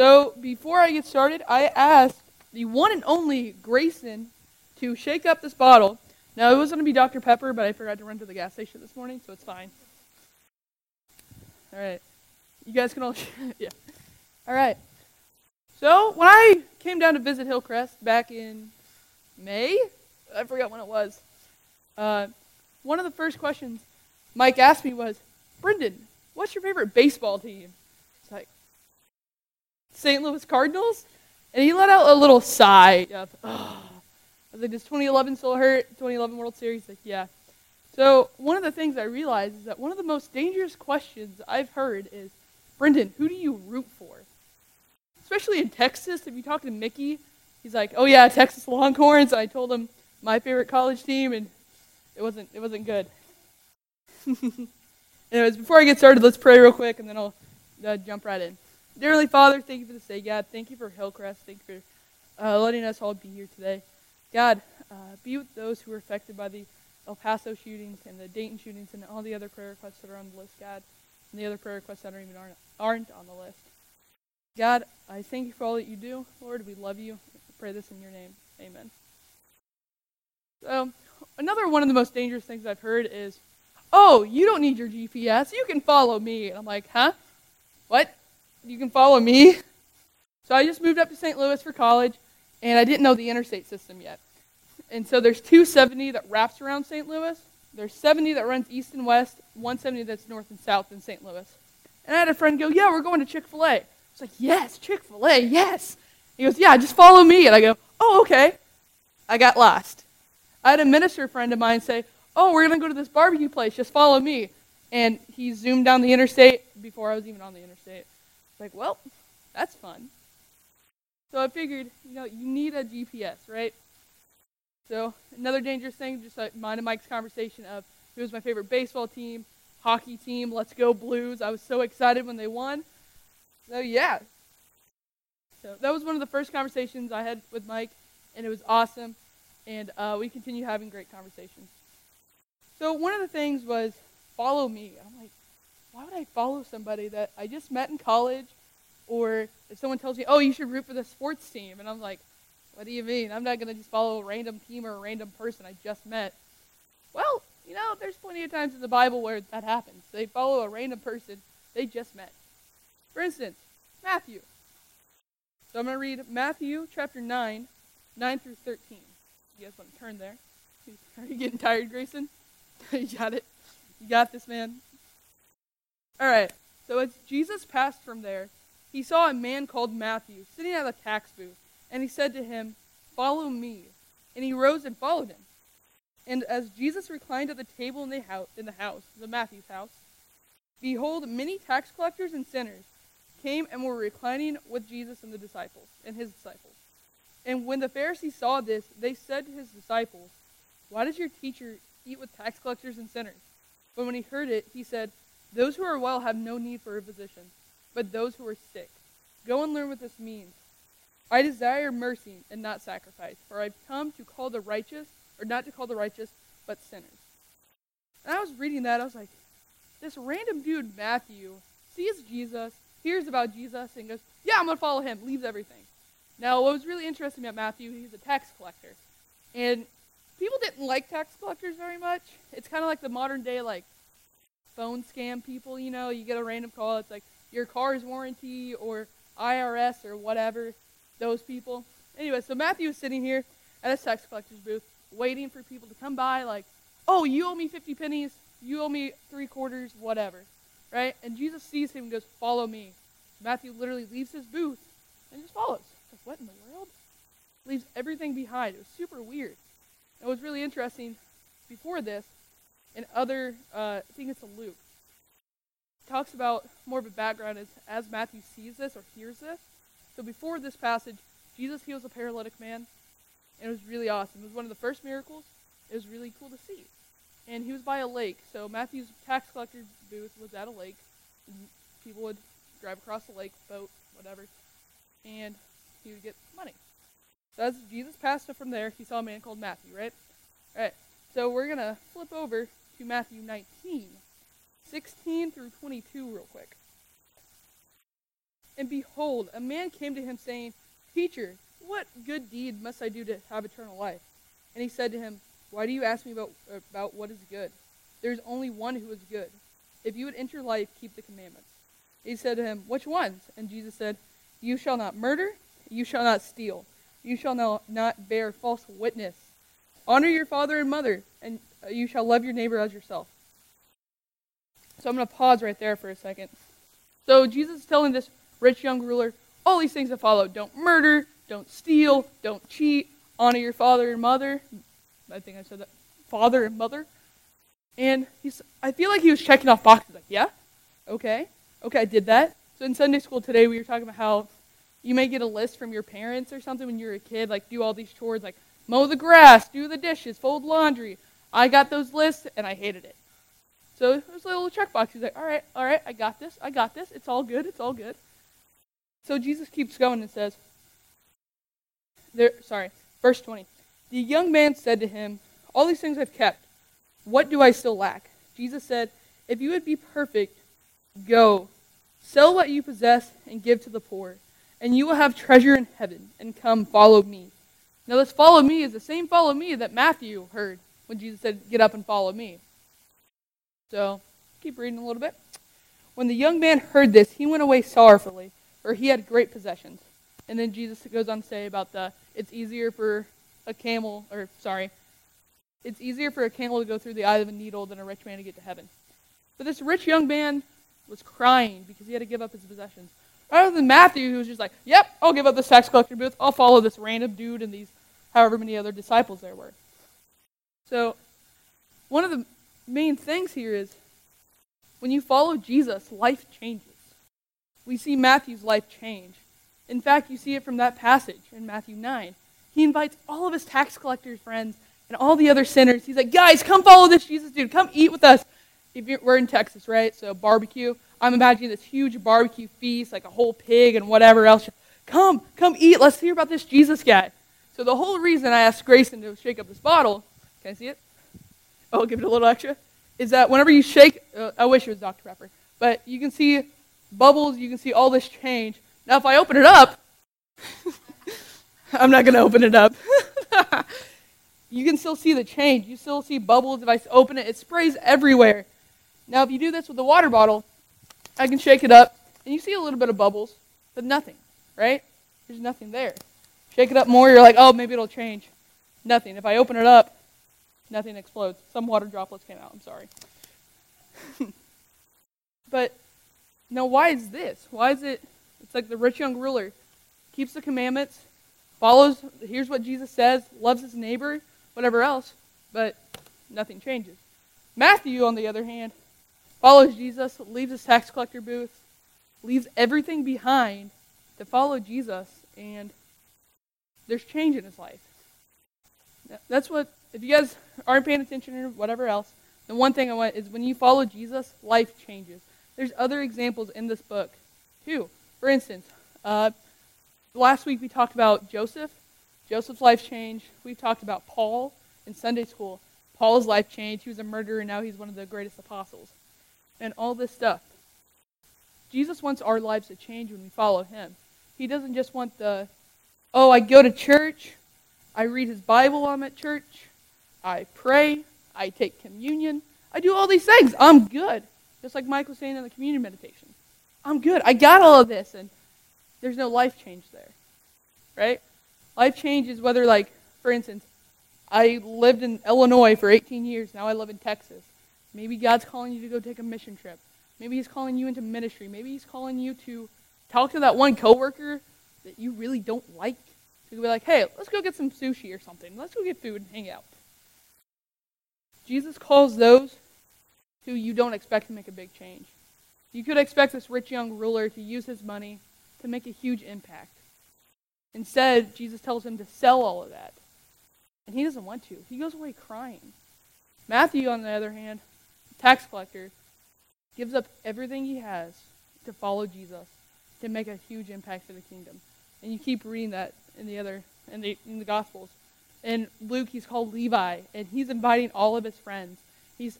So before I get started, I asked the one and only Grayson to shake up this bottle. Now it was going to be Dr. Pepper, but I forgot to run to the gas station this morning, so it's fine. All right, you guys can all yeah. All right. So when I came down to visit Hillcrest back in May, I forgot when it was. Uh, one of the first questions Mike asked me was, "Brendan, what's your favorite baseball team?" St. Louis Cardinals, and he let out a little sigh of, "Oh." I was like, "Does 2011 still hurt? 2011 World Series?" Like, yeah. So one of the things I realized is that one of the most dangerous questions I've heard is, "Brendan, who do you root for?" Especially in Texas, if you talk to Mickey, he's like, "Oh yeah, Texas Longhorns." I told him my favorite college team, and it wasn't it wasn't good. Anyways, before I get started, let's pray real quick, and then I'll uh, jump right in. Dearly Father, thank you for this day, God. Thank you for Hillcrest. Thank you for uh, letting us all be here today. God, uh, be with those who are affected by the El Paso shootings and the Dayton shootings and all the other prayer requests that are on the list, God, and the other prayer requests that aren't even aren't, aren't on the list. God, I thank you for all that you do. Lord, we love you. I pray this in your name. Amen. So, another one of the most dangerous things I've heard is, oh, you don't need your GPS. You can follow me. And I'm like, huh? You can follow me? So I just moved up to St. Louis for college, and I didn't know the interstate system yet. And so there's 270 that wraps around St. Louis. There's 70 that runs east and west, 170 that's north and south in St. Louis. And I had a friend go, yeah, we're going to Chick-fil-A. I was like, yes, Chick-fil-A, yes. He goes, yeah, just follow me. And I go, oh, okay. I got lost. I had a minister friend of mine say, oh, we're going to go to this barbecue place. Just follow me. And he zoomed down the interstate before I was even on the interstate. Like, well, that's fun. So I figured, you know, you need a GPS, right? So another dangerous thing, just like mine and Mike's conversation of who was my favorite baseball team, hockey team, let's go Blues. I was so excited when they won. So yeah. So that was one of the first conversations I had with Mike, and it was awesome. And uh, we continue having great conversations. So one of the things was follow me. I'm like, why would I follow somebody that I just met in college? Or if someone tells me, oh, you should root for the sports team, and I'm like, what do you mean? I'm not going to just follow a random team or a random person I just met. Well, you know, there's plenty of times in the Bible where that happens. They follow a random person they just met. For instance, Matthew. So I'm going to read Matthew chapter 9, 9 through 13. You guys want to turn there? Are you getting tired, Grayson? you got it? You got this, man? All right. So as Jesus passed from there, he saw a man called Matthew sitting at a tax booth, and he said to him, Follow me. And he rose and followed him. And as Jesus reclined at the table in the house, in the house, the Matthew's house, behold, many tax collectors and sinners came and were reclining with Jesus and the disciples and his disciples. And when the Pharisees saw this, they said to his disciples, Why does your teacher eat with tax collectors and sinners? But when he heard it, he said, Those who are well have no need for a physician, but those who are sick. Go and learn what this means. I desire mercy and not sacrifice, for I've come to call the righteous, or not to call the righteous, but sinners. And I was reading that, I was like, this random dude, Matthew, sees Jesus, hears about Jesus, and goes, Yeah, I'm going to follow him, leaves everything. Now, what was really interesting about Matthew, he's a tax collector. And people didn't like tax collectors very much. It's kind of like the modern day, like, phone scam people, you know, you get a random call, it's like your car's warranty or IRS or whatever, those people. Anyway, so Matthew is sitting here at a tax collector's booth waiting for people to come by, like, oh, you owe me 50 pennies, you owe me three quarters, whatever, right? And Jesus sees him and goes, follow me. Matthew literally leaves his booth and just follows. Like, what in the world? Leaves everything behind. It was super weird. It was really interesting before this, and other, uh, I think it's a Luke, talks about more of a background as, as Matthew sees this or hears this. So before this passage, Jesus heals a paralytic man, and it was really awesome. It was one of the first miracles. It was really cool to see. And he was by a lake, so Matthew's tax collector booth was at a lake. People would drive across the lake, boat, whatever, and he would get money. So as Jesus passed up from there, he saw a man called Matthew, right? All right. So we're going to flip over to Matthew 19, 16 through 22 real quick. And behold, a man came to him saying, Teacher, what good deed must I do to have eternal life? And he said to him, Why do you ask me about, about what is good? There is only one who is good. If you would enter life, keep the commandments. He said to him, Which ones? And Jesus said, You shall not murder, you shall not steal, you shall not bear false witness. Honor your father and mother, and you shall love your neighbor as yourself. So I'm going to pause right there for a second. So Jesus is telling this rich young ruler all these things to follow. Don't murder, don't steal, don't cheat, honor your father and mother. I think I said that. Father and mother. And he's I feel like he was checking off boxes like, yeah, okay, okay, I did that. So in Sunday school today we were talking about how you may get a list from your parents or something when you're a kid, like do all these chores like mow the grass, do the dishes, fold laundry. I got those lists and I hated it. So it was a little checkbox. He's like, all right, all right, I got this, I got this. It's all good, it's all good. So Jesus keeps going and says, there, sorry, verse 20. The young man said to him, All these things I've kept. What do I still lack? Jesus said, If you would be perfect, go, sell what you possess and give to the poor, and you will have treasure in heaven, and come follow me. Now, this follow me is the same follow me that Matthew heard when Jesus said, Get up and follow me. So, keep reading a little bit. When the young man heard this, he went away sorrowfully, for he had great possessions. And then Jesus goes on to say about the it's easier for a camel, or sorry, it's easier for a camel to go through the eye of a needle than a rich man to get to heaven. But this rich young man was crying because he had to give up his possessions. Rather than Matthew, who was just like, yep, I'll give up the tax collector booth. I'll follow this random dude and these however many other disciples there were. So, one of the main things here is when you follow Jesus, life changes. We see Matthew's life change. In fact, you see it from that passage in Matthew 9. He invites all of his tax collectors' friends and all the other sinners. He's like, guys, come follow this Jesus dude. Come eat with us. If we're in Texas, right? So barbecue. I'm imagining this huge barbecue feast, like a whole pig and whatever else. Come, come eat. Let's hear about this Jesus guy. So the whole reason I asked Grayson to shake up this bottle, can I see it? Oh, I'll give it a little extra. Is that whenever you shake, uh, I wish it was Dr. Pepper, but you can see bubbles, you can see all this change. Now, if I open it up, I'm not going to open it up. you can still see the change. You still see bubbles. If I open it, it sprays everywhere. Now, if you do this with the water bottle, I can shake it up, and you see a little bit of bubbles, but nothing, right? There's nothing there. Shake it up more, you're like, oh, maybe it'll change. Nothing. If I open it up, nothing explodes. Some water droplets came out. I'm sorry. but now, why is this? Why is it? It's like the rich young ruler keeps the commandments, follows, here's what Jesus says, loves his neighbor, whatever else, but nothing changes. Matthew, on the other hand, follows Jesus, leaves his tax collector booth, leaves everything behind to follow Jesus, and there's change in his life. That's what, if you guys aren't paying attention or whatever else, the one thing I want is when you follow Jesus, life changes. There's other examples in this book, too. For instance, uh, last week we talked about Joseph. Joseph's life changed. We've talked about Paul in Sunday school. Paul's life changed. He was a murderer, and now he's one of the greatest apostles. And all this stuff. Jesus wants our lives to change when we follow him. He doesn't just want the, oh, I go to church, I read his Bible while I'm at church, I pray, I take communion, I do all these things. I'm good. Just like Mike was saying in the communion meditation. I'm good. I got all of this. And there's no life change there. Right? Life change is whether, like, for instance, I lived in Illinois for 18 years. Now I live in Texas. Maybe God's calling you to go take a mission trip. Maybe He's calling you into ministry. Maybe He's calling you to talk to that one coworker that you really don't like. To be like, hey, let's go get some sushi or something. Let's go get food and hang out. Jesus calls those who you don't expect to make a big change. You could expect this rich young ruler to use his money to make a huge impact. Instead, Jesus tells him to sell all of that. And he doesn't want to. He goes away crying. Matthew, on the other hand, tax collector, gives up everything he has to follow Jesus to make a huge impact for the kingdom. And you keep reading that in the other in the in the gospels. In Luke, he's called Levi, and he's inviting all of his friends. He's,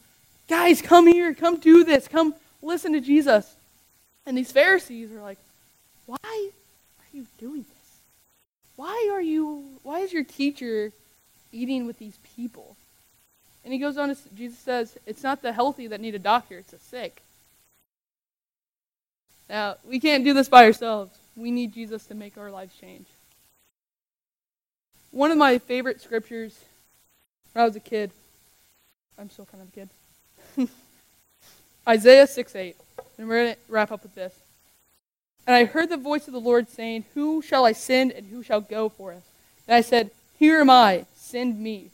guys, come here, come do this, come listen to Jesus. And these Pharisees are like, why are you doing this? Why are you, why is your teacher eating with these people? And he goes on to, Jesus says, it's not the healthy that need a doctor, it's the sick. Now, we can't do this by ourselves. We need Jesus to make our lives change. One of my favorite scriptures when I was a kid, I'm still kind of a kid, Isaiah 6 8. And we're going to wrap up with this. And I heard the voice of the Lord saying, Who shall I send and who shall go for us? And I said, Here am I, send me.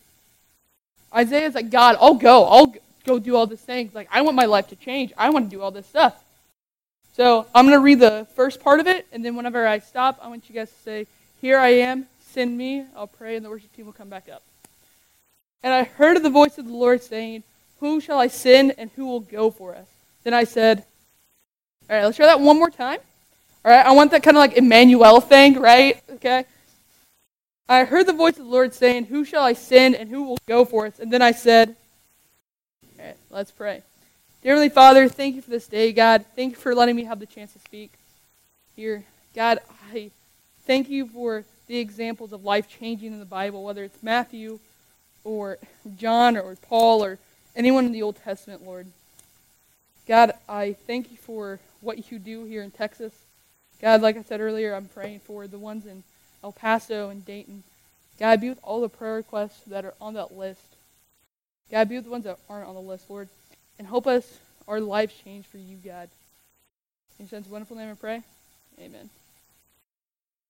Isaiah's like, God, I'll go. I'll go do all these things. Like, I want my life to change. I want to do all this stuff. So I'm going to read the first part of it, and then whenever I stop, I want you guys to say, Here I am, send me. I'll pray, and the worship team will come back up. And I heard the voice of the Lord saying, Who shall I send, and who will go for us? Then I said, All right, let's try that one more time. All right, I want that kind of like Emmanuel thing, right? Okay. I heard the voice of the Lord saying, Who shall I send and who will go for us? And then I said, All right, let's pray. Dear Heavenly Father, thank you for this day, God. Thank you for letting me have the chance to speak here. God, I thank you for the examples of life changing in the Bible, whether it's Matthew or John or Paul or anyone in the Old Testament, Lord. God, I thank you for what you do here in Texas. God, like I said earlier, I'm praying for the ones in El Paso and Dayton. God, be with all the prayer requests that are on that list. God, be with the ones that aren't on the list, Lord. And help us, our lives change for you, God. In His wonderful name I pray. Amen.